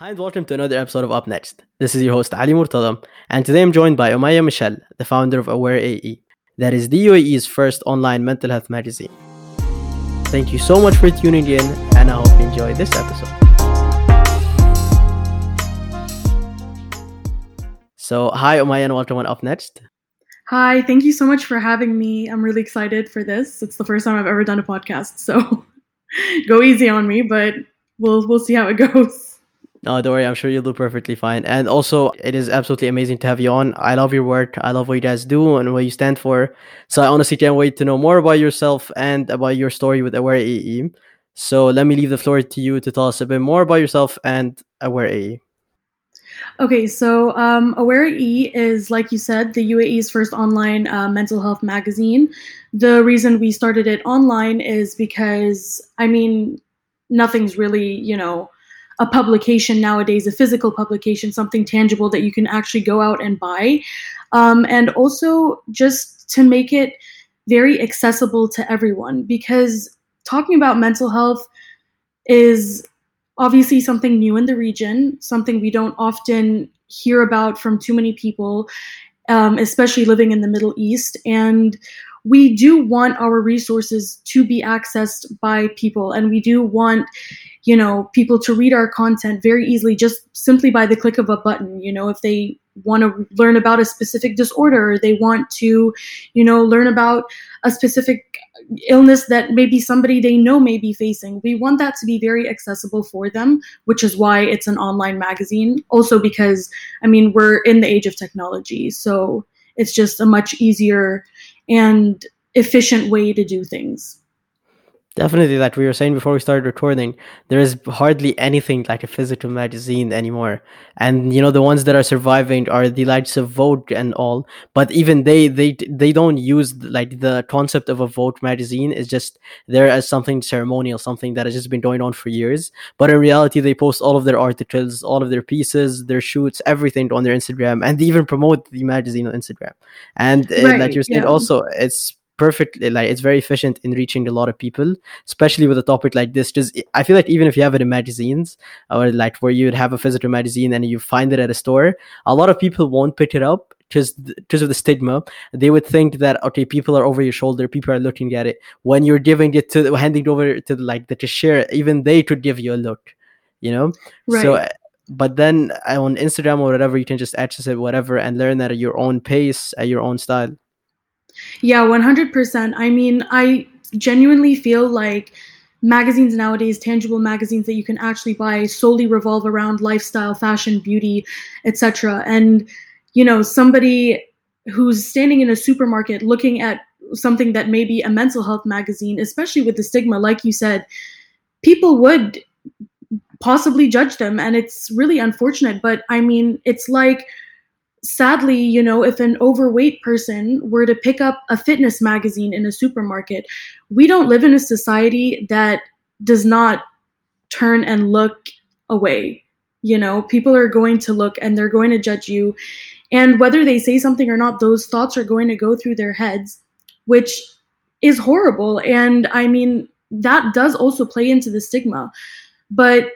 Hi and welcome to another episode of Up Next. This is your host Ali Murtada, and today I'm joined by Omaya Michelle, the founder of Aware AE, that is the UAE's first online mental health magazine. Thank you so much for tuning in, and I hope you enjoy this episode. So, hi Omaya and welcome on Up Next. Hi, thank you so much for having me. I'm really excited for this. It's the first time I've ever done a podcast, so go easy on me, but we'll we'll see how it goes. No, don't worry. I'm sure you'll do perfectly fine. And also, it is absolutely amazing to have you on. I love your work. I love what you guys do and what you stand for. So I honestly can't wait to know more about yourself and about your story with Aware AE. So let me leave the floor to you to tell us a bit more about yourself and Aware AE. Okay, so um, Aware AE is, like you said, the UAE's first online uh, mental health magazine. The reason we started it online is because, I mean, nothing's really, you know, a publication nowadays, a physical publication, something tangible that you can actually go out and buy. Um, and also just to make it very accessible to everyone because talking about mental health is obviously something new in the region, something we don't often hear about from too many people, um, especially living in the Middle East. And we do want our resources to be accessed by people, and we do want you know people to read our content very easily just simply by the click of a button. You know if they want to learn about a specific disorder or they want to you know learn about a specific illness that maybe somebody they know may be facing we want that to be very accessible for them which is why it's an online magazine. Also because i mean we're in the age of technology so it's just a much easier and efficient way to do things Definitely, like we were saying before we started recording, there is hardly anything like a physical magazine anymore. And you know, the ones that are surviving are the likes of Vogue and all. But even they, they, they don't use like the concept of a Vogue magazine is just there as something ceremonial, something that has just been going on for years. But in reality, they post all of their articles, all of their pieces, their shoots, everything on their Instagram, and they even promote the magazine on Instagram. And right, uh, like you're saying, yeah. also it's perfectly eh, like it's very efficient in reaching a lot of people especially with a topic like this. Just eh, i feel like even if you have it in magazines or like where you'd have a physical magazine and you find it at a store a lot of people won't pick it up just because of the stigma. They would think that okay people are over your shoulder people are looking at it. When you're giving it to handing it over to like the cashier even they could give you a look you know? Right. so but then on instagram or whatever you can just access it whatever and learn at your own pace at your own style yeah, 100%. I mean, I genuinely feel like magazines nowadays, tangible magazines that you can actually buy, solely revolve around lifestyle, fashion, beauty, etc. And you know, somebody who's standing in a supermarket looking at something that may be a mental health magazine, especially with the stigma, like you said, people would possibly judge them, and it's really unfortunate. But I mean, it's like sadly, you know, if an overweight person were to pick up a fitness magazine in a supermarket, we don't live in a society that does not turn and look away. You know, people are going to look and they're going to judge you. And whether they say something or not, those thoughts are going to go through their heads, which is horrible. And I mean, that does also play into the stigma. But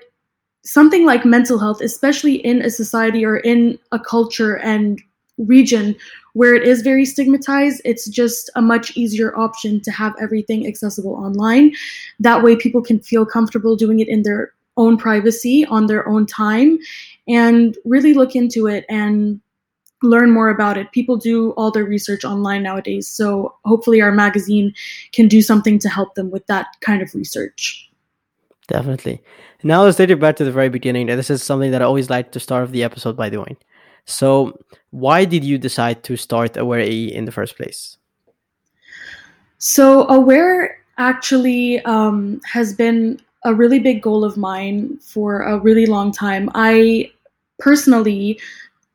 something like mental health, especially in a society or in a culture and region where it is very stigmatized, it's just a much easier option to have everything accessible online. That way, people can feel comfortable doing it in their own privacy on their own time and really look into it and learn more about it. People do all their research online nowadays. So hopefully, our magazine can do something to help them with that kind of research. Definitely. Now let's take it back to the very beginning. This is something that I always like to start off the episode by doing. So, why did you decide to start Aware AE in the first place? So, Aware actually um, has been a really big goal of mine for a really long time. I personally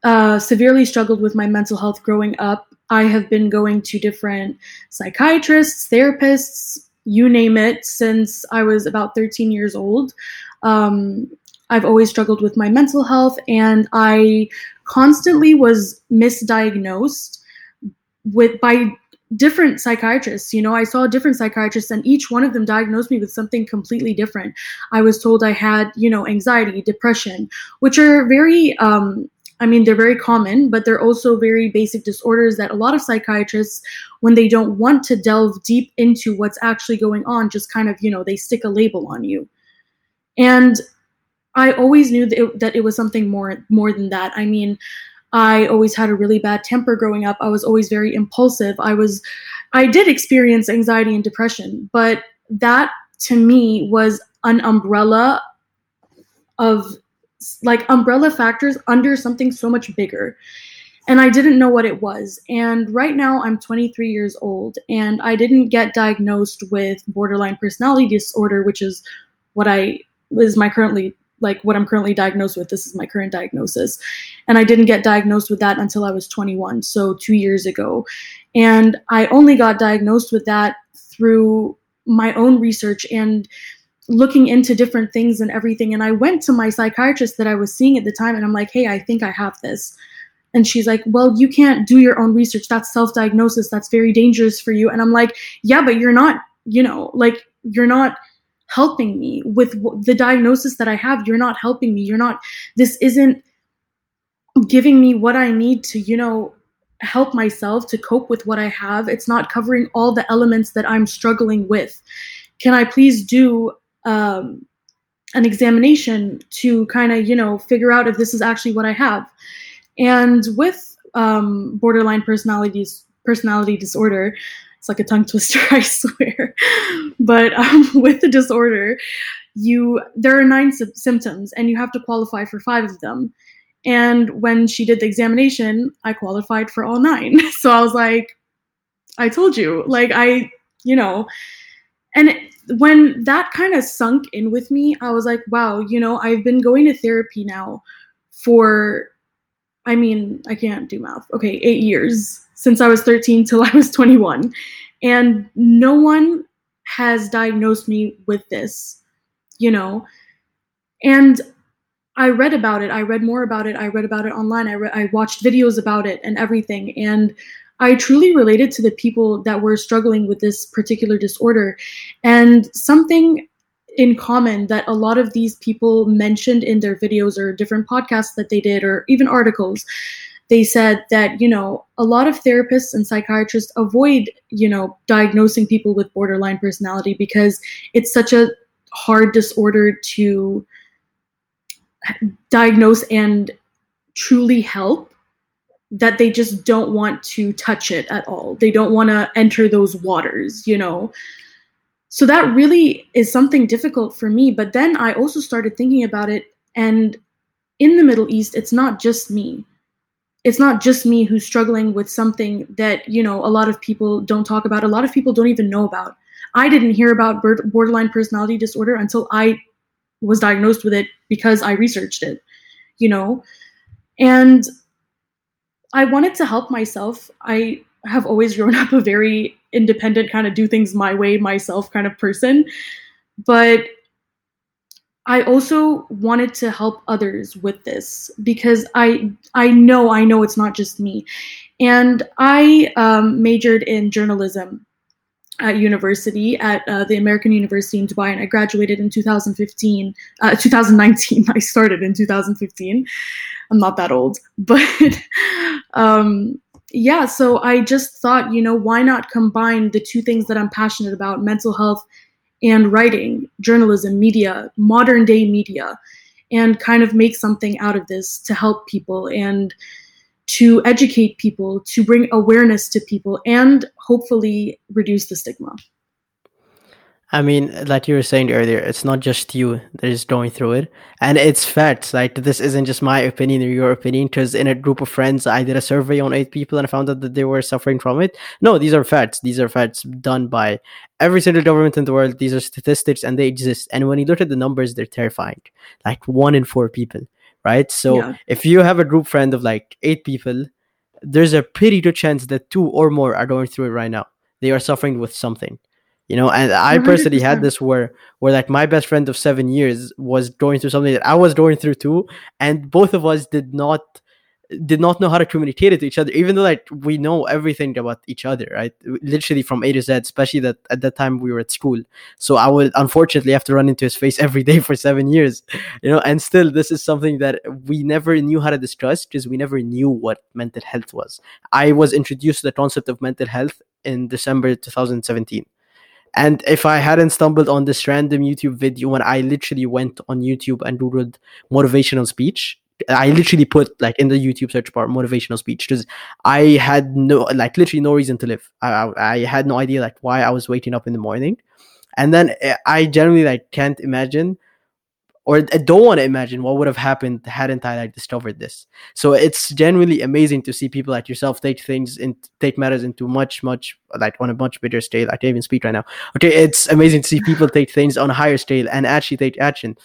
uh, severely struggled with my mental health growing up. I have been going to different psychiatrists, therapists, you name it, since I was about 13 years old. Um, I've always struggled with my mental health, and I constantly was misdiagnosed with by different psychiatrists. You know, I saw different psychiatrists, and each one of them diagnosed me with something completely different. I was told I had, you know, anxiety, depression, which are very, um, I mean, they're very common, but they're also very basic disorders that a lot of psychiatrists, when they don't want to delve deep into what's actually going on, just kind of, you know, they stick a label on you. And I always knew that it, that it was something more more than that. I mean, I always had a really bad temper growing up. I was always very impulsive. I was I did experience anxiety and depression, but that to me was an umbrella of like umbrella factors under something so much bigger. And I didn't know what it was. And right now I'm 23 years old and I didn't get diagnosed with borderline personality disorder, which is what I is my currently like what I'm currently diagnosed with. This is my current diagnosis. And I didn't get diagnosed with that until I was 21, so 2 years ago. And I only got diagnosed with that through my own research and looking into different things and everything and I went to my psychiatrist that I was seeing at the time and I'm like, "Hey, I think I have this." And she's like, Well, you can't do your own research. That's self diagnosis. That's very dangerous for you. And I'm like, Yeah, but you're not, you know, like, you're not helping me with the diagnosis that I have. You're not helping me. You're not, this isn't giving me what I need to, you know, help myself to cope with what I have. It's not covering all the elements that I'm struggling with. Can I please do um, an examination to kind of, you know, figure out if this is actually what I have? And with um, borderline personalities, personality disorder, it's like a tongue twister, I swear. But um, with the disorder, you there are nine sy- symptoms, and you have to qualify for five of them. And when she did the examination, I qualified for all nine. So I was like, I told you, like I, you know, and when that kind of sunk in with me, I was like, wow, you know, I've been going to therapy now for I mean, I can't do math. Okay, eight years since I was 13 till I was 21. And no one has diagnosed me with this, you know. And I read about it. I read more about it. I read about it online. I, re- I watched videos about it and everything. And I truly related to the people that were struggling with this particular disorder. And something in common that a lot of these people mentioned in their videos or different podcasts that they did or even articles they said that you know a lot of therapists and psychiatrists avoid you know diagnosing people with borderline personality because it's such a hard disorder to diagnose and truly help that they just don't want to touch it at all they don't want to enter those waters you know so that really is something difficult for me. But then I also started thinking about it. And in the Middle East, it's not just me. It's not just me who's struggling with something that, you know, a lot of people don't talk about. A lot of people don't even know about. I didn't hear about borderline personality disorder until I was diagnosed with it because I researched it, you know? And I wanted to help myself. I have always grown up a very independent kind of do things my way myself kind of person. But i also wanted to help others with this because i i know i know it's not just me. And i um, majored in journalism at university at uh, the American University in Dubai, and I graduated in 2015, uh, 2019. I started in 2015. I'm not that old, but um, yeah, so I just thought, you know, why not combine the two things that I'm passionate about mental health and writing, journalism, media, modern day media, and kind of make something out of this to help people and to educate people, to bring awareness to people, and hopefully reduce the stigma. I mean, like you were saying earlier, it's not just you that is going through it, and it's facts. Like this isn't just my opinion or your opinion. Because in a group of friends, I did a survey on eight people and I found out that they were suffering from it. No, these are facts. These are facts done by every single government in the world. These are statistics, and they exist. And when you look at the numbers, they're terrifying. Like one in four people, right? So yeah. if you have a group friend of like eight people, there's a pretty good chance that two or more are going through it right now. They are suffering with something you know and i 100%. personally had this where where like my best friend of seven years was going through something that i was going through too and both of us did not did not know how to communicate it to each other, even though like we know everything about each other, right? Literally from A to Z, especially that at that time we were at school. So I would unfortunately have to run into his face every day for seven years, you know, and still this is something that we never knew how to discuss because we never knew what mental health was. I was introduced to the concept of mental health in December 2017. And if I hadn't stumbled on this random YouTube video when I literally went on YouTube and Googled motivational speech, I literally put like in the YouTube search bar motivational speech because I had no like literally no reason to live. I, I, I had no idea like why I was waking up in the morning, and then eh, I generally like can't imagine or I don't want to imagine what would have happened hadn't I like discovered this. So it's genuinely amazing to see people like yourself take things and take matters into much, much like on a much bigger scale. I can't even speak right now. Okay, it's amazing to see people take things on a higher scale and actually take action.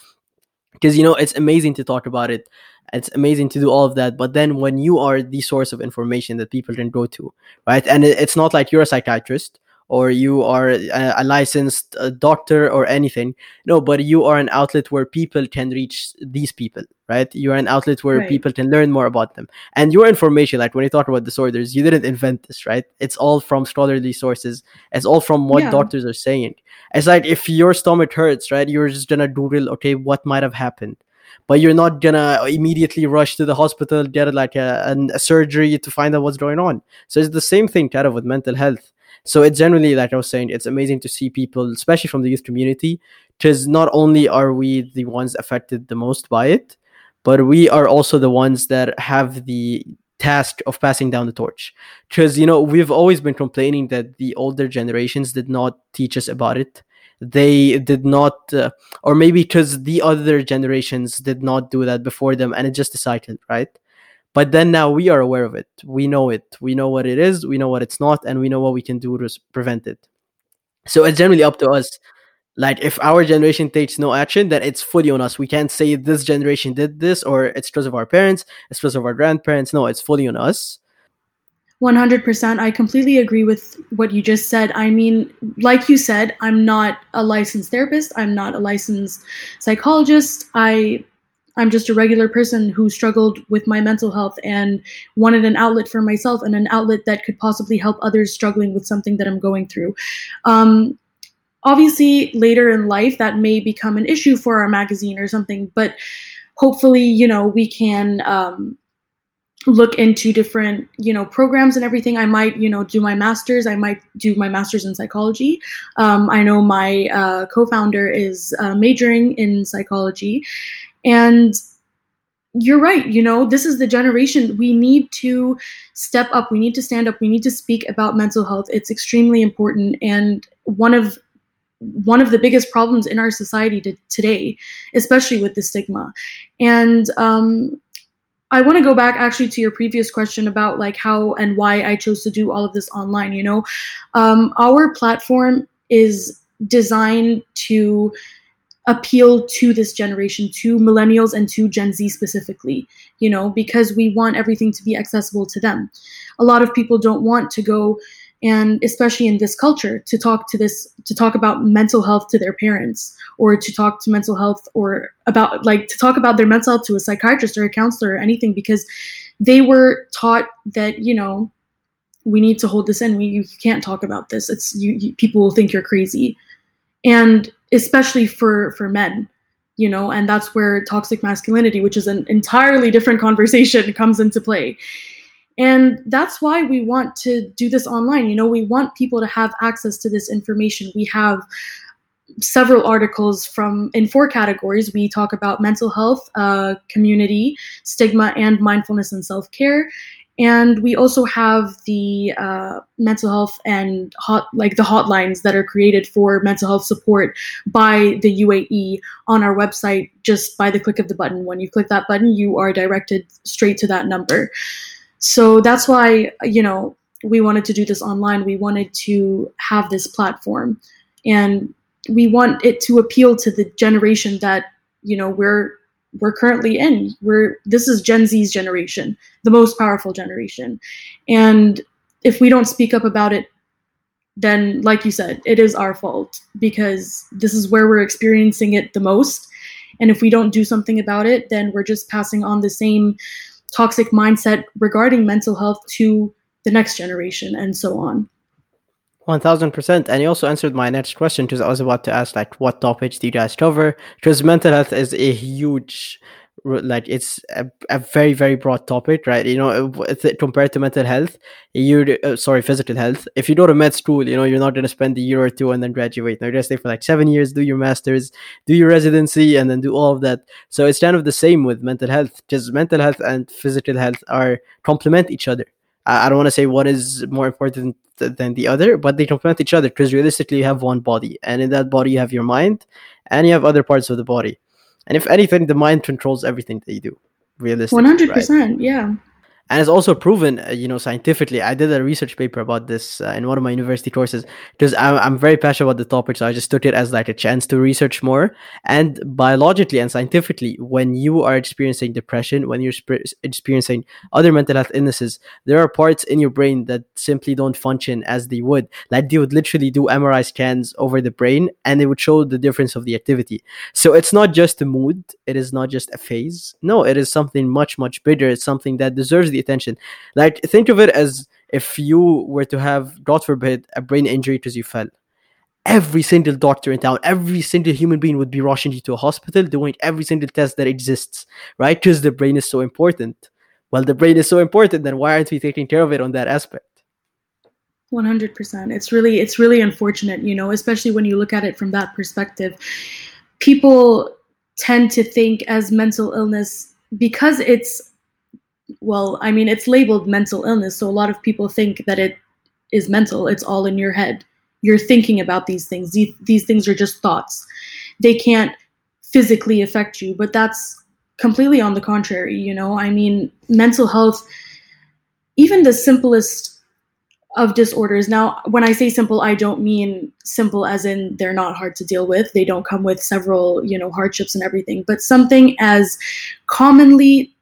Because you know it's amazing to talk about it it's amazing to do all of that but then when you are the source of information that people can go to right? And it's not like you're a psychiatrist or you are a, licensed uh, doctor or anything. No but you are an outlet where people can reach these people right? You're an outlet where Right. people can learn more about them. And your information like when you talk about disorders you didn't invent this right? It's all from scholarly sources. It's all from what Yeah. doctors are saying. It's like if your stomach hurts right you're just gonna google okay what might have happened but you're not gonna immediately rush to the hospital get like a, an- a surgery to find out what's going on. So it's the same thing kind of with mental health. So it's generally like i was saying it's amazing to see people especially from the youth community because not only are we the ones affected the most by it but we are also the ones that have the task of passing down the torch. Because you know we've always been complaining that the older generations did not teach us about it they did not uh, or maybe because the other generations did not do that before them and it just cycle right? But then now we are aware of it. We know it. We know what it is. We know what it's not and we know what we can do to prevent it. So it's generally up to us. Like if our generation takes no action then it's fully on us. We can't say this generation did this or it's because of our parents it's because of our grandparents. No it's fully on us 100%. I completely agree with what you just said. I mean, like you said, I'm not a licensed therapist. I'm not a licensed psychologist. I I'm just a regular person who struggled with my mental health and wanted an outlet for myself and an outlet that could possibly help others struggling with something that I'm going through. Um, obviously, later in life, that may become an issue for our magazine or something, but hopefully, you know, we can um, look into different you know programs and everything. I might you know do my masters. I might do my masters in psychology. Um, i know my uh, co-founder is uh, majoring in psychology. And you're right you know this is the generation we need to step up. We need to stand up. We need to speak about mental health. It's extremely important and one of one of the biggest problems in our society to, today especially with the stigma. And um, I want to go back actually to your previous question about like how and why I chose to do all of this online. You know, um, our platform is designed to appeal to this generation, to millennials and to Gen Z specifically. You know, because we want everything to be accessible to them. A lot of people don't want to go and especially in this culture to talk to this to talk about mental health to their parents or to talk to mental health or about like to talk about their mental health to a psychiatrist or a counselor or anything because they were taught that you know we need to hold this in. We you can't talk about this. It's you, you people will think you're crazy. And especially for for men you know and that's where toxic masculinity which is an entirely different conversation comes into play and that's why we want to do this online. You know we want people to have access to this information. We have several articles from in four categories. We talk about mental health uh, community stigma and mindfulness and self-care. And we also have the uh, mental health and hot like the hotlines that are created for mental health support by the UAE on our website just by the click of the button. When you click that button you are directed straight to that number so that's why you know we wanted to do this online. We wanted to have this platform. And we want it to appeal to the generation that you know we're we're currently in. We're this is gen z's generation the most powerful generation. And if we don't speak up about it then like you said it is our fault because this is where we're experiencing it the most. And if we don't do something about it then we're just passing on the same toxic mindset regarding mental health to the next generation and so on. One thousand percent, and you also answered my next question because I was about to ask, like, what topics do you guys cover? Because mental health is a huge like it's a, a, very very broad topic right? You know compared to mental health you uh, sorry physical health if you go to med school you know you're not going to spend a year or two and then graduate. You're going to stay for like seven years do your masters do your residency and then do all of that. So it's kind of the same with mental health because mental health and physical health are complement each other. I, I don't want to say one is more important than the other but they complement each other because realistically you have one body and in that body you have your mind and you have other parts of the body and if anything, the mind controls everything that you do. Realistically, one hundred percent, yeah and it's also proven uh, you know scientifically. I did a research paper about this uh, in one of my university courses because I'm, I'm very passionate about the topic so i just took it as like a chance to research more. And biologically and scientifically when you are experiencing depression when you're sp- experiencing other mental health illnesses there are parts in your brain that simply don't function as they would. Like they would literally do mri scans over the brain and they would show the difference of the activity. So it's not just a mood. It is not just a phase. No it is something much much bigger. It's something that deserves the attention. Like think of it as if you were to have, God forbid, a brain injury because you fell. Every single doctor in town, every single human being would be rushing you to a hospital, doing every single test that exists, right? Because the brain is so important. Well, the brain is so important, then why aren't we taking care of it on that aspect? 100%. It's really it's really unfortunate, you know, especially when you look at it from that perspective. People tend to think as mental illness because it's well, I mean, it's labeled mental illness, so a lot of people think that it is mental. It's all in your head. You're thinking about these things. These, these things are just thoughts. They can't physically affect you, but that's completely on the contrary, you know? I mean, mental health, even the simplest of disorders. Now, when I say simple, I don't mean simple as in they're not hard to deal with. They don't come with several, you know, hardships and everything, but something as commonly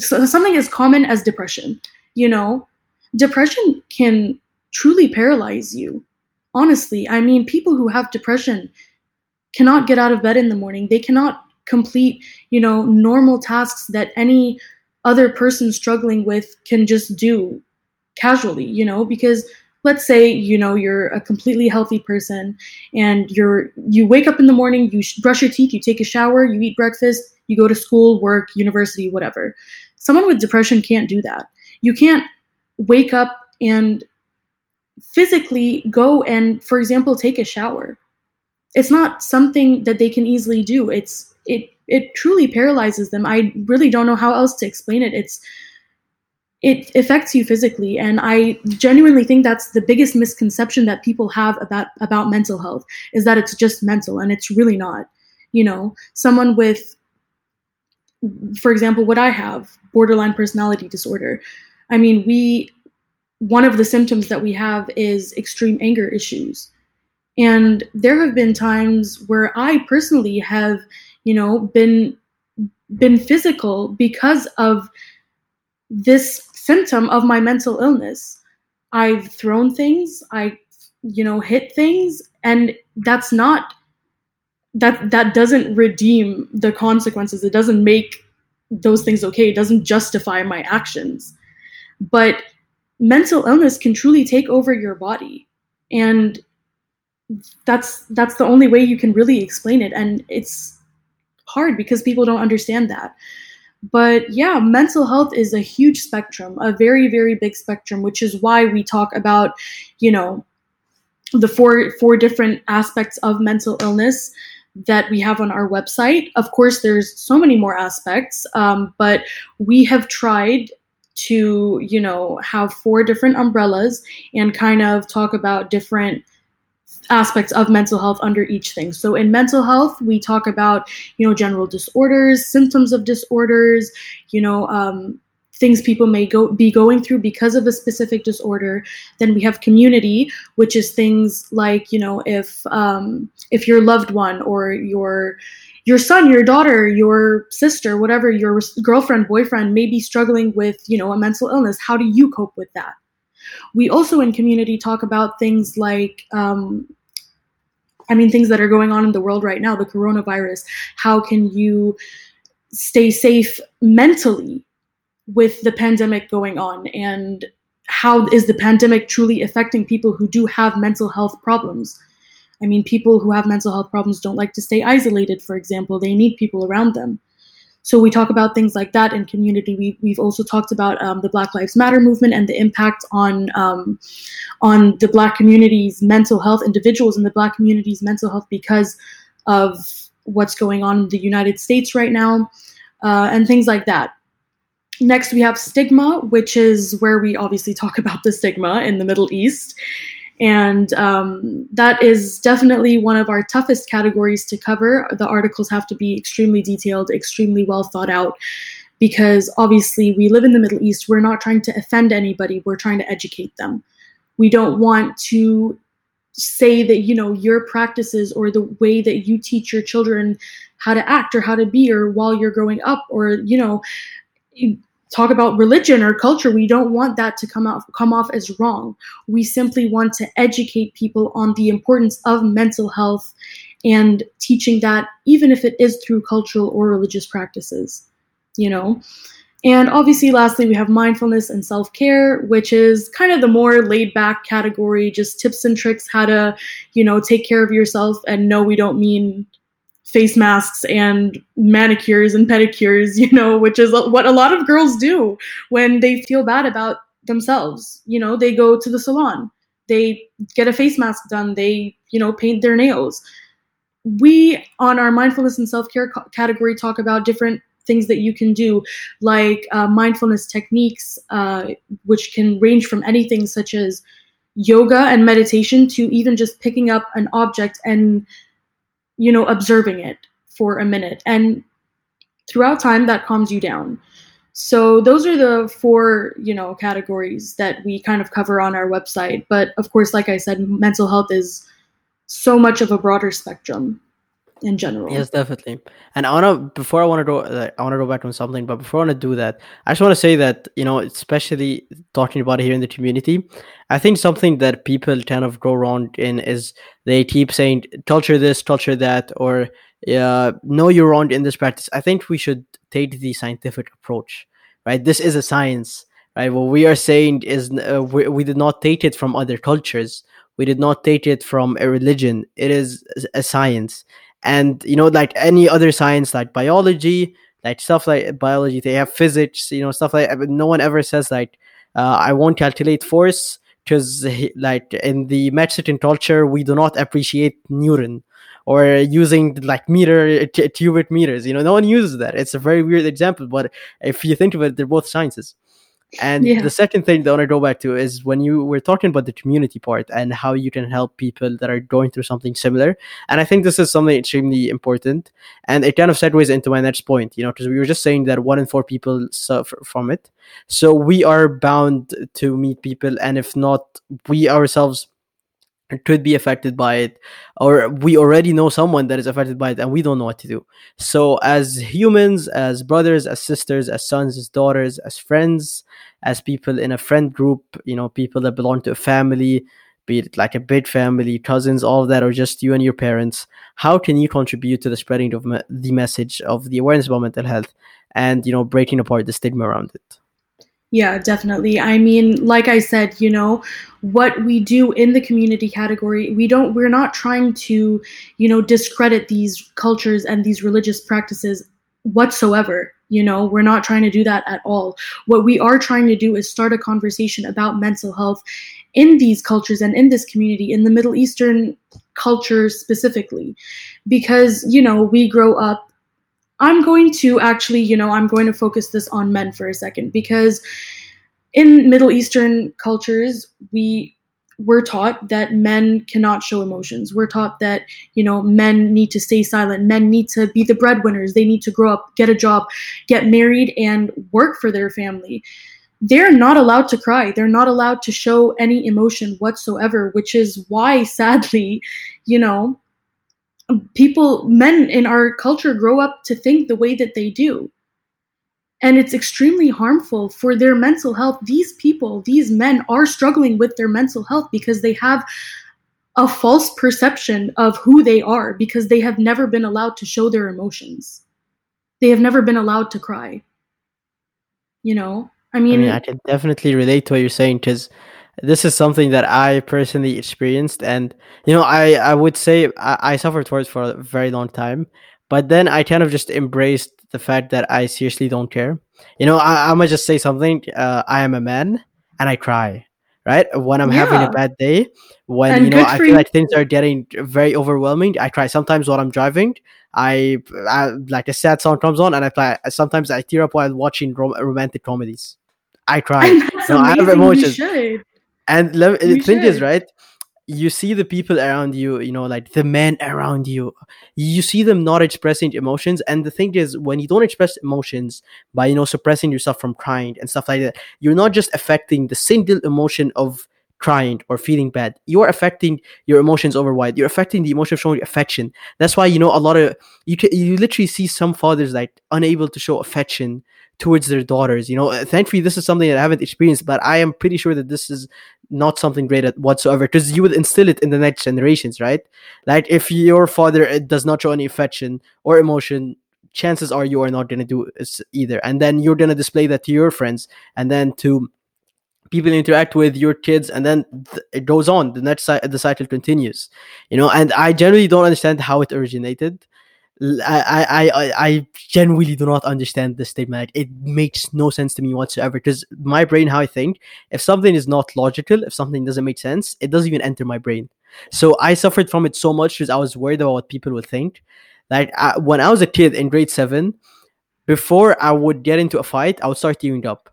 so something as common as depression. You know, depression can truly paralyze you. Honestly, I mean, people who have depression cannot get out of bed in the morning. They cannot complete, you know, normal tasks that any other person struggling with can just do casually, you know, because let's say you know you're a completely healthy person and you're you wake up in the morning you brush your teeth you take a shower you eat breakfast you go to school work university whatever someone with depression can't do that. You can't wake up and physically go and for example take a shower. It's not something that they can easily do. It's it it truly paralyzes them. I really don't know how else to explain it. It's it affects you physically and i genuinely think that's the biggest misconception that people have about about mental health is that it's just mental and it's really not. You know someone with for example what i have borderline personality disorder i mean we one of the symptoms that we have is extreme anger issues and there have been times where i personally have you know been been physical because of this symptom of my mental illness. I've thrown things, I you know, hit things and that's not that that doesn't redeem the consequences. It doesn't make those things okay. It doesn't justify my actions. But mental illness can truly take over your body. And that's that's the only way you can really explain it and it's hard because people don't understand that. But yeah, mental health is a huge spectrum, a very, very big spectrum, which is why we talk about, you know, the four four different aspects of mental illness that we have on our website. Of course, there's so many more aspects, um, but we have tried to, you know, have four different umbrellas and kind of talk about different aspects of mental health under each thing. So in mental health, we talk about you know general disorders, symptoms of disorders, you know um, things people may go be going through because of a specific disorder. Then we have community, which is things like you know if um, if your loved one or your your son, your daughter, your sister, whatever, your girlfriend, boyfriend may be struggling with, you know, a mental illness. How do you cope with that? We also in community talk about things like um, I mean, things that are going on in the world right now, the coronavirus. How can you stay safe mentally? With the pandemic going on and how is the pandemic truly affecting people who do have mental health problems i mean people who have mental health problems don't like to stay isolated for example they need people around them so we talk about things like that in community. We, we've also talked about um, the Black Lives Matter movement and the impact on um, on the Black community's mental health, individuals in the Black community's mental health because of what's going on in the United States right now, uh, and things like that. Next, we have stigma, which is where we obviously talk about the stigma in the Middle East. And um, that is definitely one of our toughest categories to cover. The articles have to be extremely detailed, extremely well thought out, because obviously we live in the Middle East. We're not trying to offend anybody, we're trying to educate them. We don't want to say that you know your practices or the way that you teach your children how to act or how to be or while you're growing up or you know talk about religion or culture we don't want that to come off come off as wrong. We simply want to educate people on the importance of mental health and teaching that even if it is through cultural or religious practices you know? And obviously lastly we have mindfulness and self-care which is kind of the more laid back category just tips and tricks how to you know take care of yourself. And no we don't mean face masks and manicures and pedicures, you know, which is what a lot of girls do when they feel bad about themselves. You know, they go to the salon, they get a face mask done, they, you know, paint their nails. We, on our mindfulness and self care category, talk about different things that you can do, like uh, mindfulness techniques, uh, which can range from anything such as yoga and meditation to even just picking up an object and you know, observing it for a minute. And throughout time, that calms you down. So those are the four, you know, categories that we kind of cover on our website. But of course, like I said, mental health is so much of a broader spectrum in general. Yes, definitely. And I wanna before I wanna go, I wanna go back on something. But before I wanna do that, I just wanna say that you know, especially talking about it here in the community, I think something that people kind of go around in is they keep saying culture this, culture that, or uh, no, you're wrong in this practice. I think we should take the scientific approach, right? This is a science, right? What we are saying is uh, we, we did not take it from other cultures. We did not take it from a religion. It is a science and you know like any other science like biology like stuff like biology they have physics you know stuff like no one ever says like uh, i won't calculate force because like in the mexican culture we do not appreciate newton or using like meter t- cubic meters you know no one uses that. It's a very weird example but if you think of it they're both sciences and yeah. the second thing that I want to go back to is when you were talking about the community part and how you can help people that are going through something similar. And I think this is something extremely important. And it kind of segues into my next point, you know, because we were just saying that one in four people suffer from it. So we are bound to meet people. And if not, we ourselves could be affected by it or we already know someone that is affected by it and we don't know what to do. So as humans as brothers as sisters as sons as daughters as friends as people in a friend group you know people that belong to a family be it like a big family cousins all of that or just you and your parents how can you contribute to the spreading of me- the message of the awareness about mental health and you know breaking apart the stigma around it yeah, definitely. I mean, like I said, you know, what we do in the community category, we don't we're not trying to, you know, discredit these cultures and these religious practices whatsoever. You know, we're not trying to do that at all. What we are trying to do is start a conversation about mental health in these cultures and in this community, in the Middle Eastern culture specifically. Because, you know, we grow up I'm going to actually, you know, I'm going to focus this on men for a second because in Middle Eastern cultures, we we're taught that men cannot show emotions. We're taught that, you know, men need to stay silent. Men need to be the breadwinners. They need to grow up, get a job, get married, and work for their family. They're not allowed to cry. They're not allowed to show any emotion whatsoever, which is why, sadly, you know, people, men in our culture grow up to think the way that they do. And it's extremely harmful for their mental health. These people, these men are struggling with their mental health because they have a false perception of who they are because they have never been allowed to show their emotions. They have never been allowed to cry. you know i I mean, mean, I can definitely relate to what you're saying because this is something that I personally experienced, and you know, I I would say I, I suffered towards for a very long time, but then I kind of just embraced the fact that I seriously don't care. You know, I, I'm gonna just say something. Uh, I am a man, and I cry. Right when I'm having a bad day, when you know I feel you like things are getting very overwhelming, I cry. Sometimes while I'm driving, I, I like a sad song comes on, and I play. Sometimes I tear up while watching rom- romantic comedies I cry. and know, I have emotions. And le- the thing is, right? You see the people around you, you know, like the men around you, you see them not expressing emotions. And the thing is, when you don't express emotions by, you know, suppressing yourself from crying and stuff like that, you're not just affecting the single emotion of crying or feeling bad. You're affecting your emotions overwide. You're affecting the emotion of showing affection. That's why, you know, a lot of, you, ca- you literally see some fathers like unable to show affection towards their daughters. You know, Uh, thankfully, this is something that I haven't experienced, but I am pretty sure that this is not something great at whatsoever because you would instill it in the next generations, right? Like if your father uh, does not show any affection or emotion, chances are you are not going to do this either, and then you're going to display that to your friends, and then to people interact with your kids and then th- it goes on the next the cycle continues you know and i generally don't understand how it originated I, I, I, genuinely do not understand this statement. It makes no sense to me whatsoever. Because my brain, how I think, if something is not logical, if something doesn't make sense, it doesn't even enter my brain. So I suffered from it so much because I was worried about what people would think. Like I, when I was a kid in grade seven, before I would get into a fight, I would start tearing up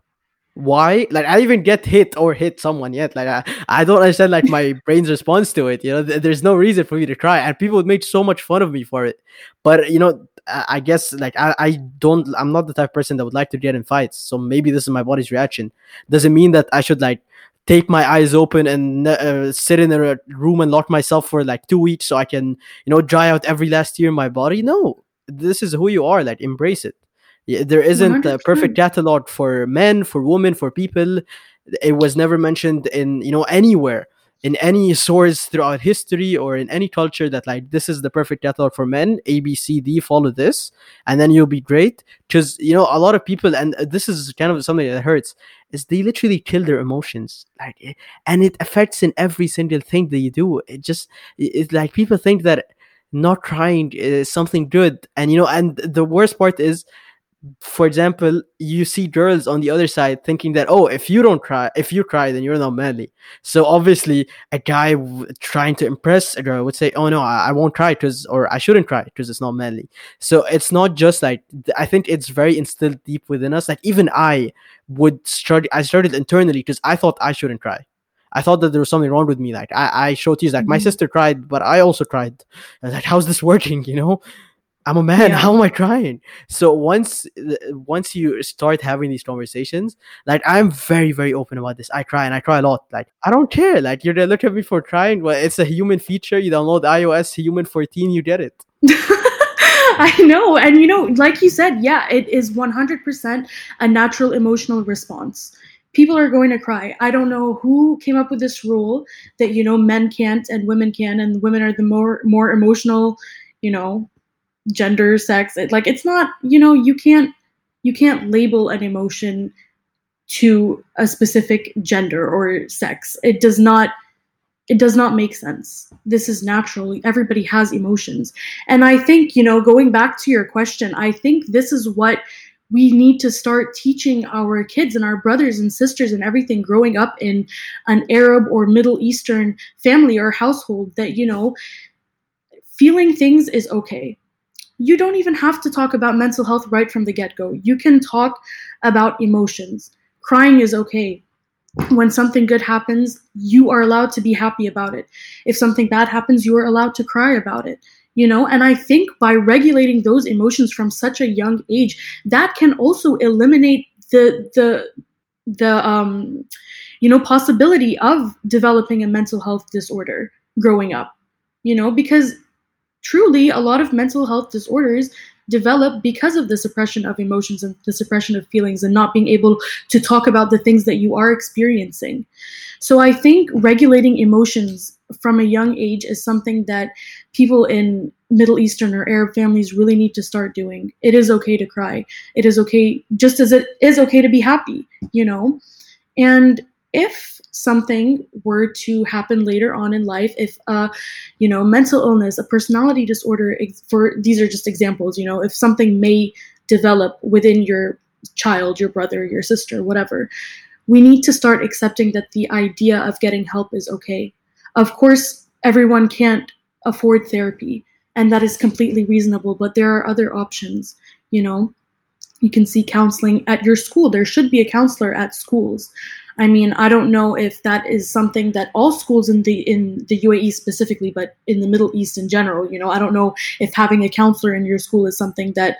why? Like i even get hit or hit someone yet. Like i, I don't understand like my brain's response to it you know? Th- there's no reason for me to cry and people would make so much fun of me for it. But you know i, I guess like I, I don't i'm not the type of person that would like to get in fights so maybe this is my body's reaction. Doesn't mean that i should like take my eyes open and uh, sit in a room and lock myself for like two weeks so i can you know dry out every last tear in my body. No. This is who you are like embrace it there isn't a perfect 100% catalog for men, for women, for people. It was never mentioned in you know anywhere in any source throughout history or in any culture that like this is the perfect catalog for men. A B C D. Follow this, and then you'll be great. Because you know a lot of people, and this is kind of something that hurts, is they literally kill their emotions, like, eh, and it affects in every single thing that you do. It just it- it's like people think that not crying is something good, and you know, and the worst part is for example, you see girls on the other side thinking that, oh, if you don't cry, if you cry, then you're not manly. So obviously, a guy w- trying to impress a girl would say, oh no, I, I won't cry because, or I shouldn't cry because it's not manly. So it's not just like, I think it's very instilled deep within us. Like even I would start, I started internally because I thought I shouldn't cry. I thought that there was something wrong with me. Like I, I showed tears. Like my Mhm. sister cried, but I also cried. I was like, how's this working? You know, I'm a man. yeah How am I crying? So once once you start having these conversations, like I'm very very open about this. I cry and I cry a lot. Like I don't care. Like you're gonna look at me for crying. Well, it's a human feature. You download iOS human 14, you get it. I know. And you know, like you said, yeah, it is 100% a natural emotional response. People are going to cry. I don't know who came up with this rule that you know men can't and women can and women are the more more emotional, you know, gender, sex. It, like it's not, you know, you can't you can't label an emotion to a specific gender or sex. It does not it does not make sense. This is natural. Everybody has emotions. And I think, you know, going back to your question, I think this is what we need to start teaching our kids and our brothers and sisters and everything growing up in an Arab or Middle Eastern family or household that, you know, feeling things is okay. You don't even have to talk about mental health right from the get go. You can talk about emotions. Crying is okay when something good happens, you are allowed to be happy about it. If something bad happens, you are allowed to cry about it. You know, and I think by regulating those emotions from such a young age, that can also eliminate the the the um you know possibility of developing a mental health disorder growing up. You know, because truly a lot of mental health disorders develop because of the suppression of emotions and the suppression of feelings and not being able to talk about the things that you are experiencing. So I think regulating emotions from a young age is something that people in Middle Eastern or Arab families really need to start doing. It is okay to cry. It is okay, just as it is okay to be happy, you know? And if something were to happen later on in life, if, uh, you know, mental illness, a personality disorder, for these are just examples, you know, if something may develop within your child, your brother, your sister, whatever, we need to start accepting that the idea of getting help is okay. Of course, everyone can't afford therapy and that is completely reasonable but there are other options you know. You can see counseling at your school. There should be a counselor at schools i mean i don't know if that is something that all schools in the in the uae specifically but in the middle east in general you know i don't know if having a counselor in your school is something that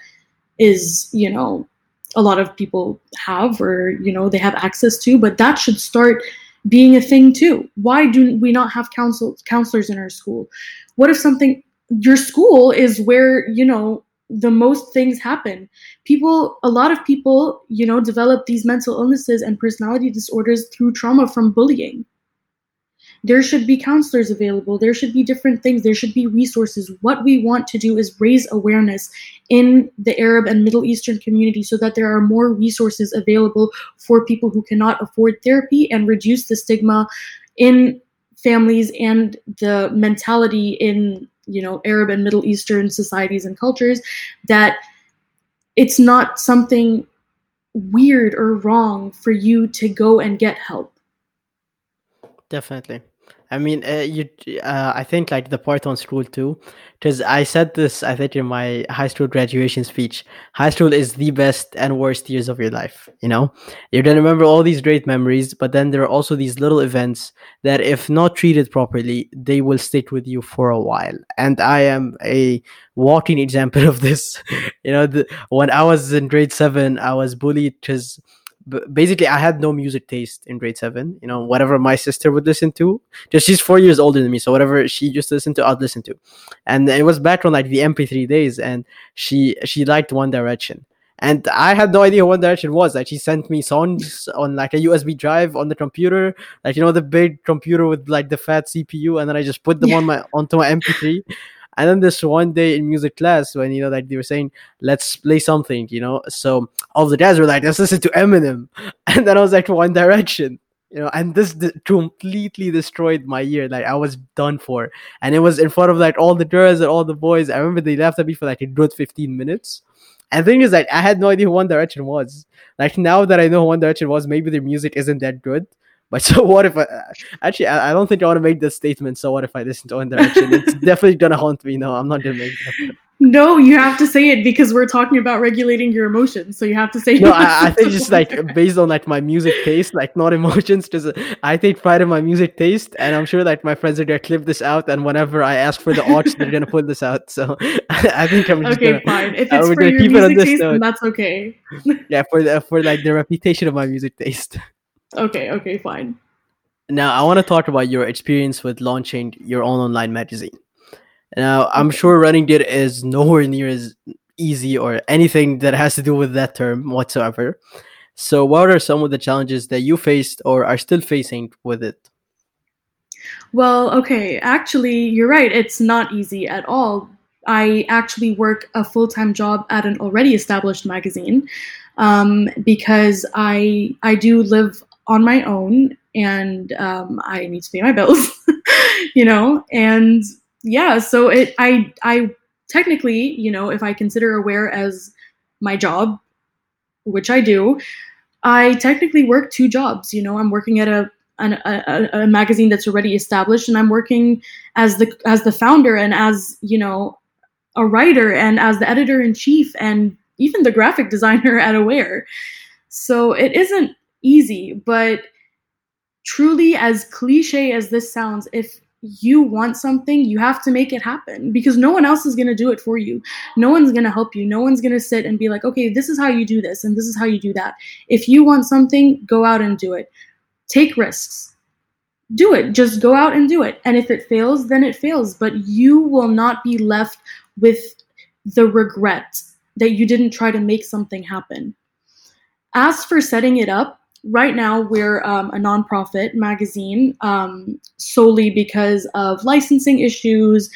is you know a lot of people have or you know they have access to but that should start being a thing too. Why do we not have counsel counselors in our school? What if something your school is where you know the most things happen. People a lot of people you know develop these mental illnesses and personality disorders through trauma from bullying. There should be counselors available. There should be different things. There should be resources. What we want to do is raise awareness in the arab and middle eastern community so that there are more resources available for people who cannot afford therapy and reduce the stigma in families and the mentality in you know arab and middle eastern societies and cultures that it's not something weird or wrong for you to go and get help. Definitely I mean, uh, you. Uh, I think like the part on school too, because I said this. I think in my high school graduation speech. High school is the best and worst years of your life. You know, you're gonna remember all these great memories, but then there are also these little events that, if not treated properly, they will stick with you for a while. And I am a walking example of this. you know, the, when I was in grade seven, I was bullied because basically I had no music taste in grade seven. You know, whatever my sister would listen to, just she's four years older than me, so whatever she used to listen to, I'd listen to. And it was back on like the MP3 days, and she she liked One Direction. And I had no idea what One Direction was. Like she sent me songs on like a USB drive on the computer, like you know the big computer with like the fat CPU, and then I just put them yeah. on my onto my MP3. And then this one day in music class, when you know, like they were saying, "Let's play something," you know, so all the guys were like, "Let's listen to Eminem," and then I was like, "One Direction." you know? And this completely destroyed my year like i was done for. And it was in front of like all the girls and all the boys. I remember they laughed at me for like a good 15 minutes. And the thing is like i had no idea who one direction was. Like now that i know who one direction was maybe their music isn't that good but so what if I uh, actually I, I don't think I want to make this statement. So what if I listen to One Direction? It's definitely gonna haunt me. No, I'm not gonna make that. No, you have to say it because we're talking about regulating your emotions. So you have to say. No, I, I think just like based on like my music taste, like not emotions. Just uh, I take pride in my music taste, and I'm sure like my friends are gonna clip this out, and whenever I ask for the aux, they're gonna pull this out. So I think I'm just okay. Gonna, fine. If it's for your music taste, then that's okay. yeah, for the for like the reputation of my music taste. Okay, okay, fine. Now, I want to talk about your experience with launching your own online magazine. Now, I'm sure running it is nowhere near as easy or anything that has to do with that term whatsoever. So, what are some of the challenges that you faced or are still facing with it? Well, okay, actually, you're right. It's not easy at all. I actually work a full time job at an already established magazine um, because I I do live on my own and um, I need to pay my bills, you know, and yeah, so it I I technically, you know, if I consider aware as my job, which I do, I technically work two jobs. You know, I'm working at a an, a, a magazine that's already established, and I'm working as the as the founder and as you know a writer and as the editor in chief and even the graphic designer at Aware. So it isn't easy, but truly, as cliche as this sounds, if you want something, you have to make it happen because no one else is going to do it for you. No one's going to help you. No one's going to sit and be like, okay, this is how you do this and this is how you do that. If you want something, go out and do it. Take risks. Do it. Just go out and do it. And if it fails, then it fails. But you will not be left with the regret that you didn't try to make something happen. As for setting it up, right now we're um, a nonprofit magazine um, solely because of licensing issues,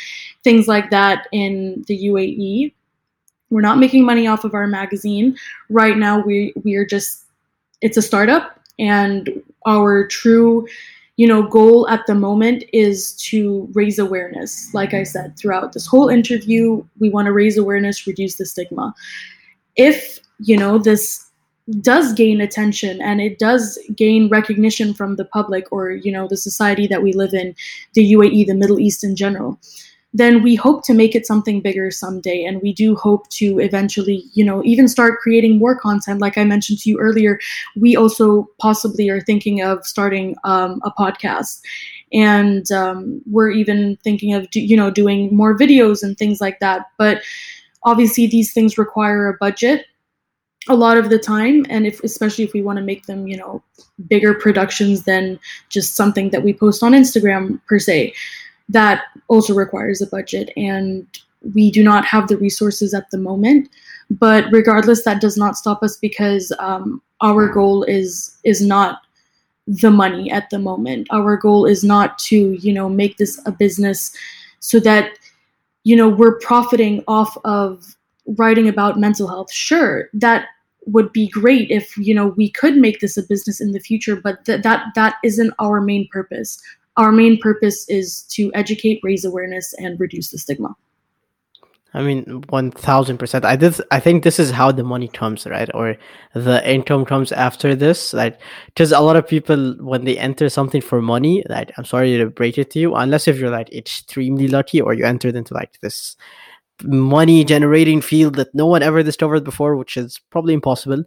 things like that in the UAE. We're not making money off of our magazine right now. We we are just it's a startup, and our true you know goal at the moment is to raise awareness like i said throughout this whole interview we want to raise awareness reduce the stigma if you know this does gain attention and it does gain recognition from the public or you know the society that we live in the UAE the Middle East in general then we hope to make it something bigger someday. And we do hope to eventually you know even start creating more content. Like i mentioned to you earlier we also possibly are thinking of starting um, a podcast. And um, we're even thinking of you know doing more videos and things like that. But obviously these things require a budget a lot of the time and if especially if we want to make them you know bigger productions than just something that we post on instagram per se that also requires a budget and we do not have the resources at the moment. But regardless that does not stop us because um, our goal is is not the money at the moment. Our goal is not to you know make this a business so that you know we're profiting off of writing about mental health sure that would be great if you know we could make this a business in the future but th- that that isn't our main purpose our main purpose is to educate raise awareness and reduce the stigma I mean, one thousand percent. I did. I think this is how the money comes, right? Or the income comes after this. Like, because a lot of people, when they enter something for money, like, I'm sorry to break it to you, unless if you're like extremely lucky or you entered into like this money generating field that no one ever discovered before, which is probably impossible.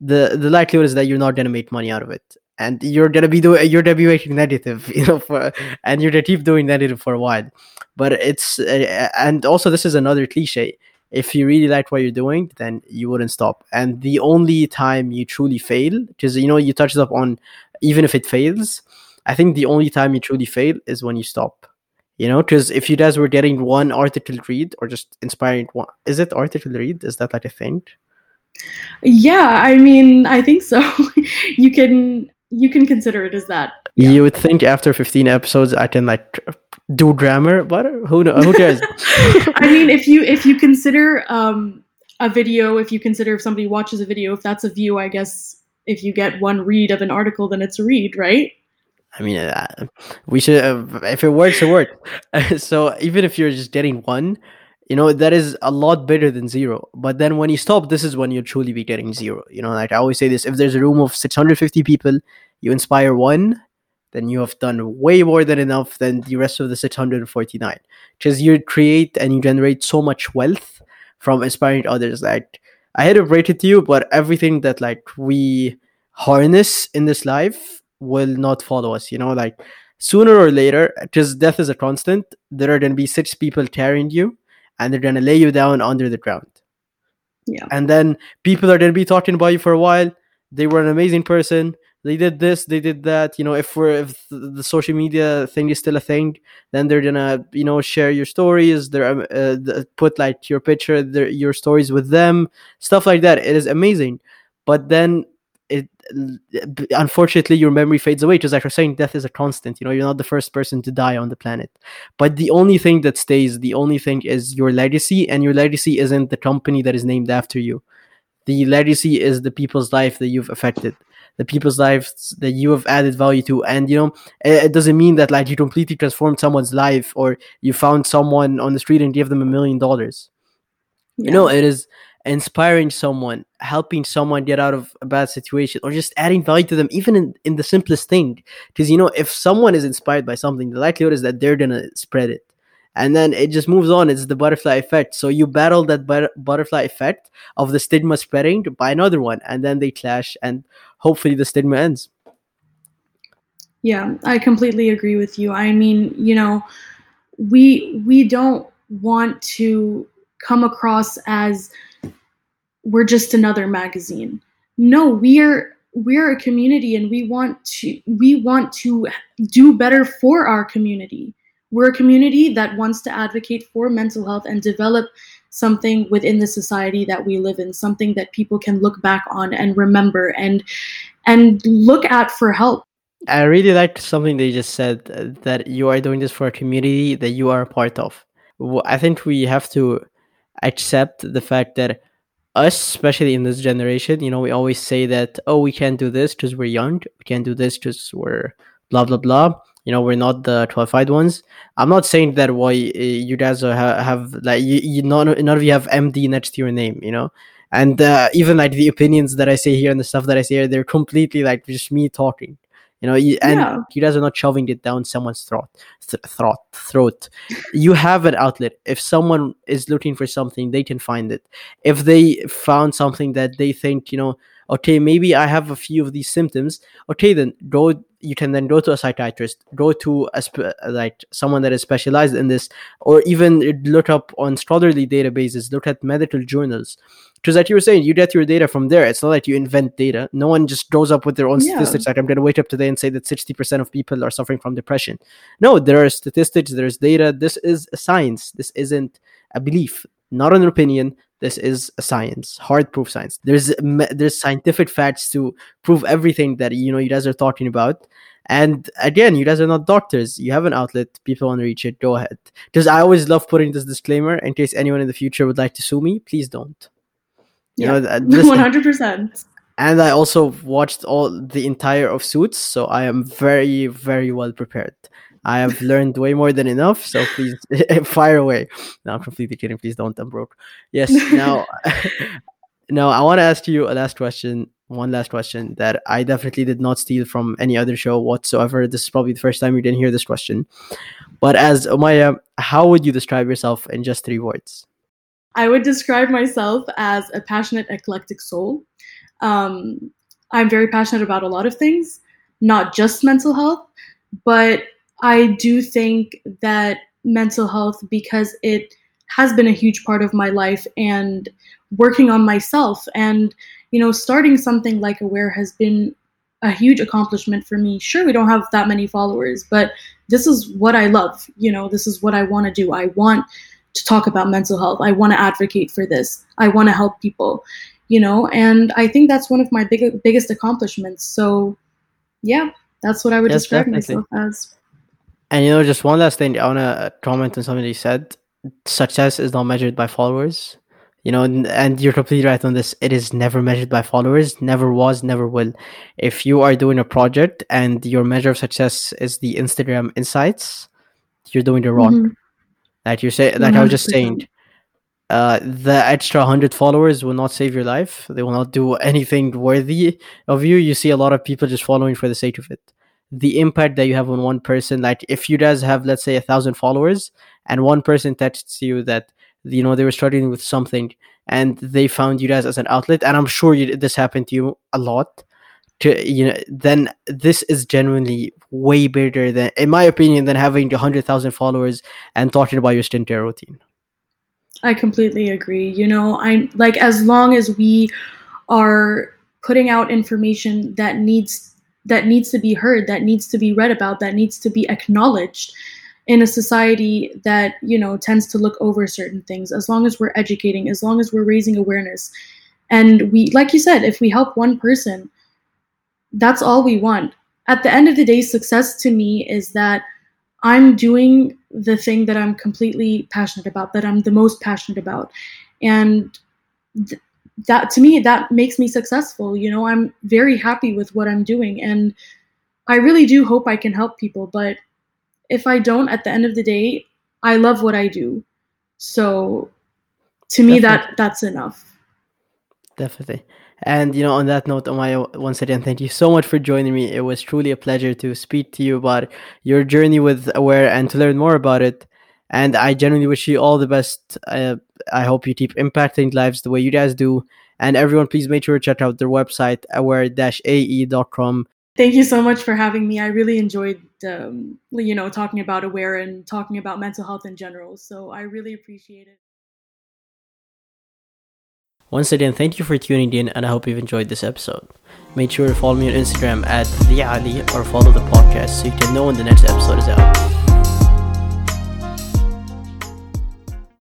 The the likelihood is that you're not gonna make money out of it, and you're gonna be doing you're gonna be making negative, you know, for and you're gonna keep doing negative for a while. But it's uh, and also this is another cliche. If you really like what you're doing, then you wouldn't stop. And the only time you truly fail, because you know you touched up on, even if it fails, I think the only time you truly fail is when you stop you know because if you guys were getting one article read or just inspiring one is it article read? Is that like a thing? Yeah i mean i think so. You can you can consider it as that. Yeah. you would think after 15 episodes i can like do grammar? But who knows who cares? I mean if you if you consider um a video if you consider if somebody watches a video if that's a view i guess if you get one read of an article then it's a read right I mean, uh, we should. Uh, if it works, it works. so even if you're just getting one, you know that is a lot better than zero. But then when you stop, this is when you truly be getting zero. You know, like I always say this: if there's a room of 650 people, you inspire one, then you have done way more than enough than the rest of the 649. Because you create and you generate so much wealth from inspiring others. Like I had to break it to you, but everything that like we harness in this life will not follow us. You know, like sooner or later, because death is a constant, there are going to be six people carrying you and they're going to lay you down under the ground. Yeah. And then people are going to be talking about you for a while. They were an amazing person. They did this, they did that. You know, if we're if the social media thing is still a thing, then they're gonna you know share your stories. They're um, uh, put like your picture, their, your stories with them, stuff like that. It is amazing. But then unfortunately your memory fades away just like you're saying death is a constant you know you're not the first person to die on the planet. But the only thing that stays the only thing is your legacy and your legacy isn't the company that is named after you. The legacy is the people's life that you've affected the people's lives that you have added value to. And you know it, it doesn't mean that like you completely transformed someone's life or you found someone on the street and gave them a million dollars. You know it is inspiring someone, helping someone get out of a bad situation, or just adding value to them, even in, in the simplest thing. Because, you know, if someone is inspired by something, the likelihood is that they're going to spread it. And then it just moves on. It's the butterfly effect. So you battle that but- butterfly effect of the stigma spreading by another one, and then they clash, and hopefully the stigma ends. Yeah, I completely agree with you. I mean, you know, we we don't want to come across as we're just another magazine. No, we're we're a community and we want to we want to do better for our community. We're a community that wants to advocate for mental health and develop something within the society that we live in, something that people can look back on and remember and and look at for help. I really liked something they just said uh, that you are doing this for a community that you are a part of. I think we have to accept the fact that us, especially in this generation, you know, we always say that, oh, we can't do this because we're young. We can't do this because we're blah, blah, blah. You know, we're not the qualified ones. I'm not saying that why uh, you guys have, have like, you, you none, none of you have MD next to your name, you know? And uh, even like the opinions that I say here and the stuff that I say here, they're completely like just me talking you know you, and yeah. you guys are not shoving it down someone's throat th- throat throat. You have an outlet. If someone is looking for something they can find it. If they found something that they think you know okay maybe i have a few of these symptoms okay then go you can then go to a psychiatrist go to a spe- like someone that is specialized in this or even look up on scholarly databases look at medical journals. Because like you were saying you get your data from there. It's not like you invent data. No one just goes up with their own yeah. statistics like i'm going to wake up today and say that 60% of people are suffering from depression. No there are statistics there's data. This is science. This isn't a belief not an opinion this is a science hard proof science. There's there's scientific facts to prove everything that you know you guys are talking about. And again you guys are not doctors. You have an outlet. People want to reach it. Go ahead. Because i always love putting this disclaimer in case anyone in the future would like to sue me. Please don't. You yeah. Uh, know one hundred percent. And I also watched all the entire of Suits, so I am very, very well prepared. I have learned way more than enough, so please fire away. No, I'm completely kidding. Please don't. I'm broke. Yes. Now, now I want to ask you a last question. One last question that I definitely did not steal from any other show whatsoever. This is probably the first time you didn't hear this question. But as Omaya, how would you describe yourself in just three words? I would describe myself as a passionate, eclectic soul. Um, I'm very passionate about a lot of things, not just mental health, but I do think that mental health, because it has been a huge part of my life and working on myself and you know starting something like aware has been a huge accomplishment for me sure we don't have that many followers but this is what i love you know this is what i want to do i want to talk about mental health. I want to advocate for this. I want to help people, you know, and I think that's one of my big, biggest accomplishments. So, yeah, that's what I would yes, describe definitely. myself as. And you know, just one last thing, I want to comment on something you said. Success is not measured by followers. You know, and you're completely right on this. It is never measured by followers, never was, never will. If you are doing a project and your measure of success is the Instagram insights, you're doing it wrong. Mm-hmm like you say, like 100%. I was just saying, uh, the extra hundred followers will not save your life. They will not do anything worthy of you. You see a lot of people just following for the sake of it. The impact that you have on one person, like if you guys have, let's say, a thousand followers, and one person texts you that you know they were struggling with something, and they found you guys as an outlet, and I'm sure you, this happened to you a lot to you know then this is genuinely way bigger than in my opinion than having 100000 followers and talking about your skincare routine. I completely agree. You know i'm like as long as we are putting out information that needs that needs to be heard that needs to be read about that needs to be acknowledged in a society that you know tends to look over certain things as long as we're educating as long as we're raising awareness and we like you said if we help one person that's all we want. At the end of the day, success to me is that I'm doing the thing that I'm completely passionate about, that I'm the most passionate about. And th- that to me, that makes me successful. You know, I'm very happy with what I'm doing. And I really do hope I can help people. But if I don't, at the end of the day, I love what I do. So to me, that that's enough. Definitely. And you know, on that note, Omaya, once again, thank you so much for joining me. It was truly a pleasure to speak to you about your journey with Aware and to learn more about it. And I genuinely wish you all the best. Uh, I hope you keep impacting lives the way you guys do. And everyone, please make sure to check out their website, aware-ae.com. Thank you so much for having me. I really enjoyed, um, you know, talking about Aware and talking about mental health in general. So I really appreciate it. Once again, thank you for tuning in, and I hope you've enjoyed this episode. Make sure to follow me on Instagram at the Ali or follow the podcast so you can know when the next episode is out.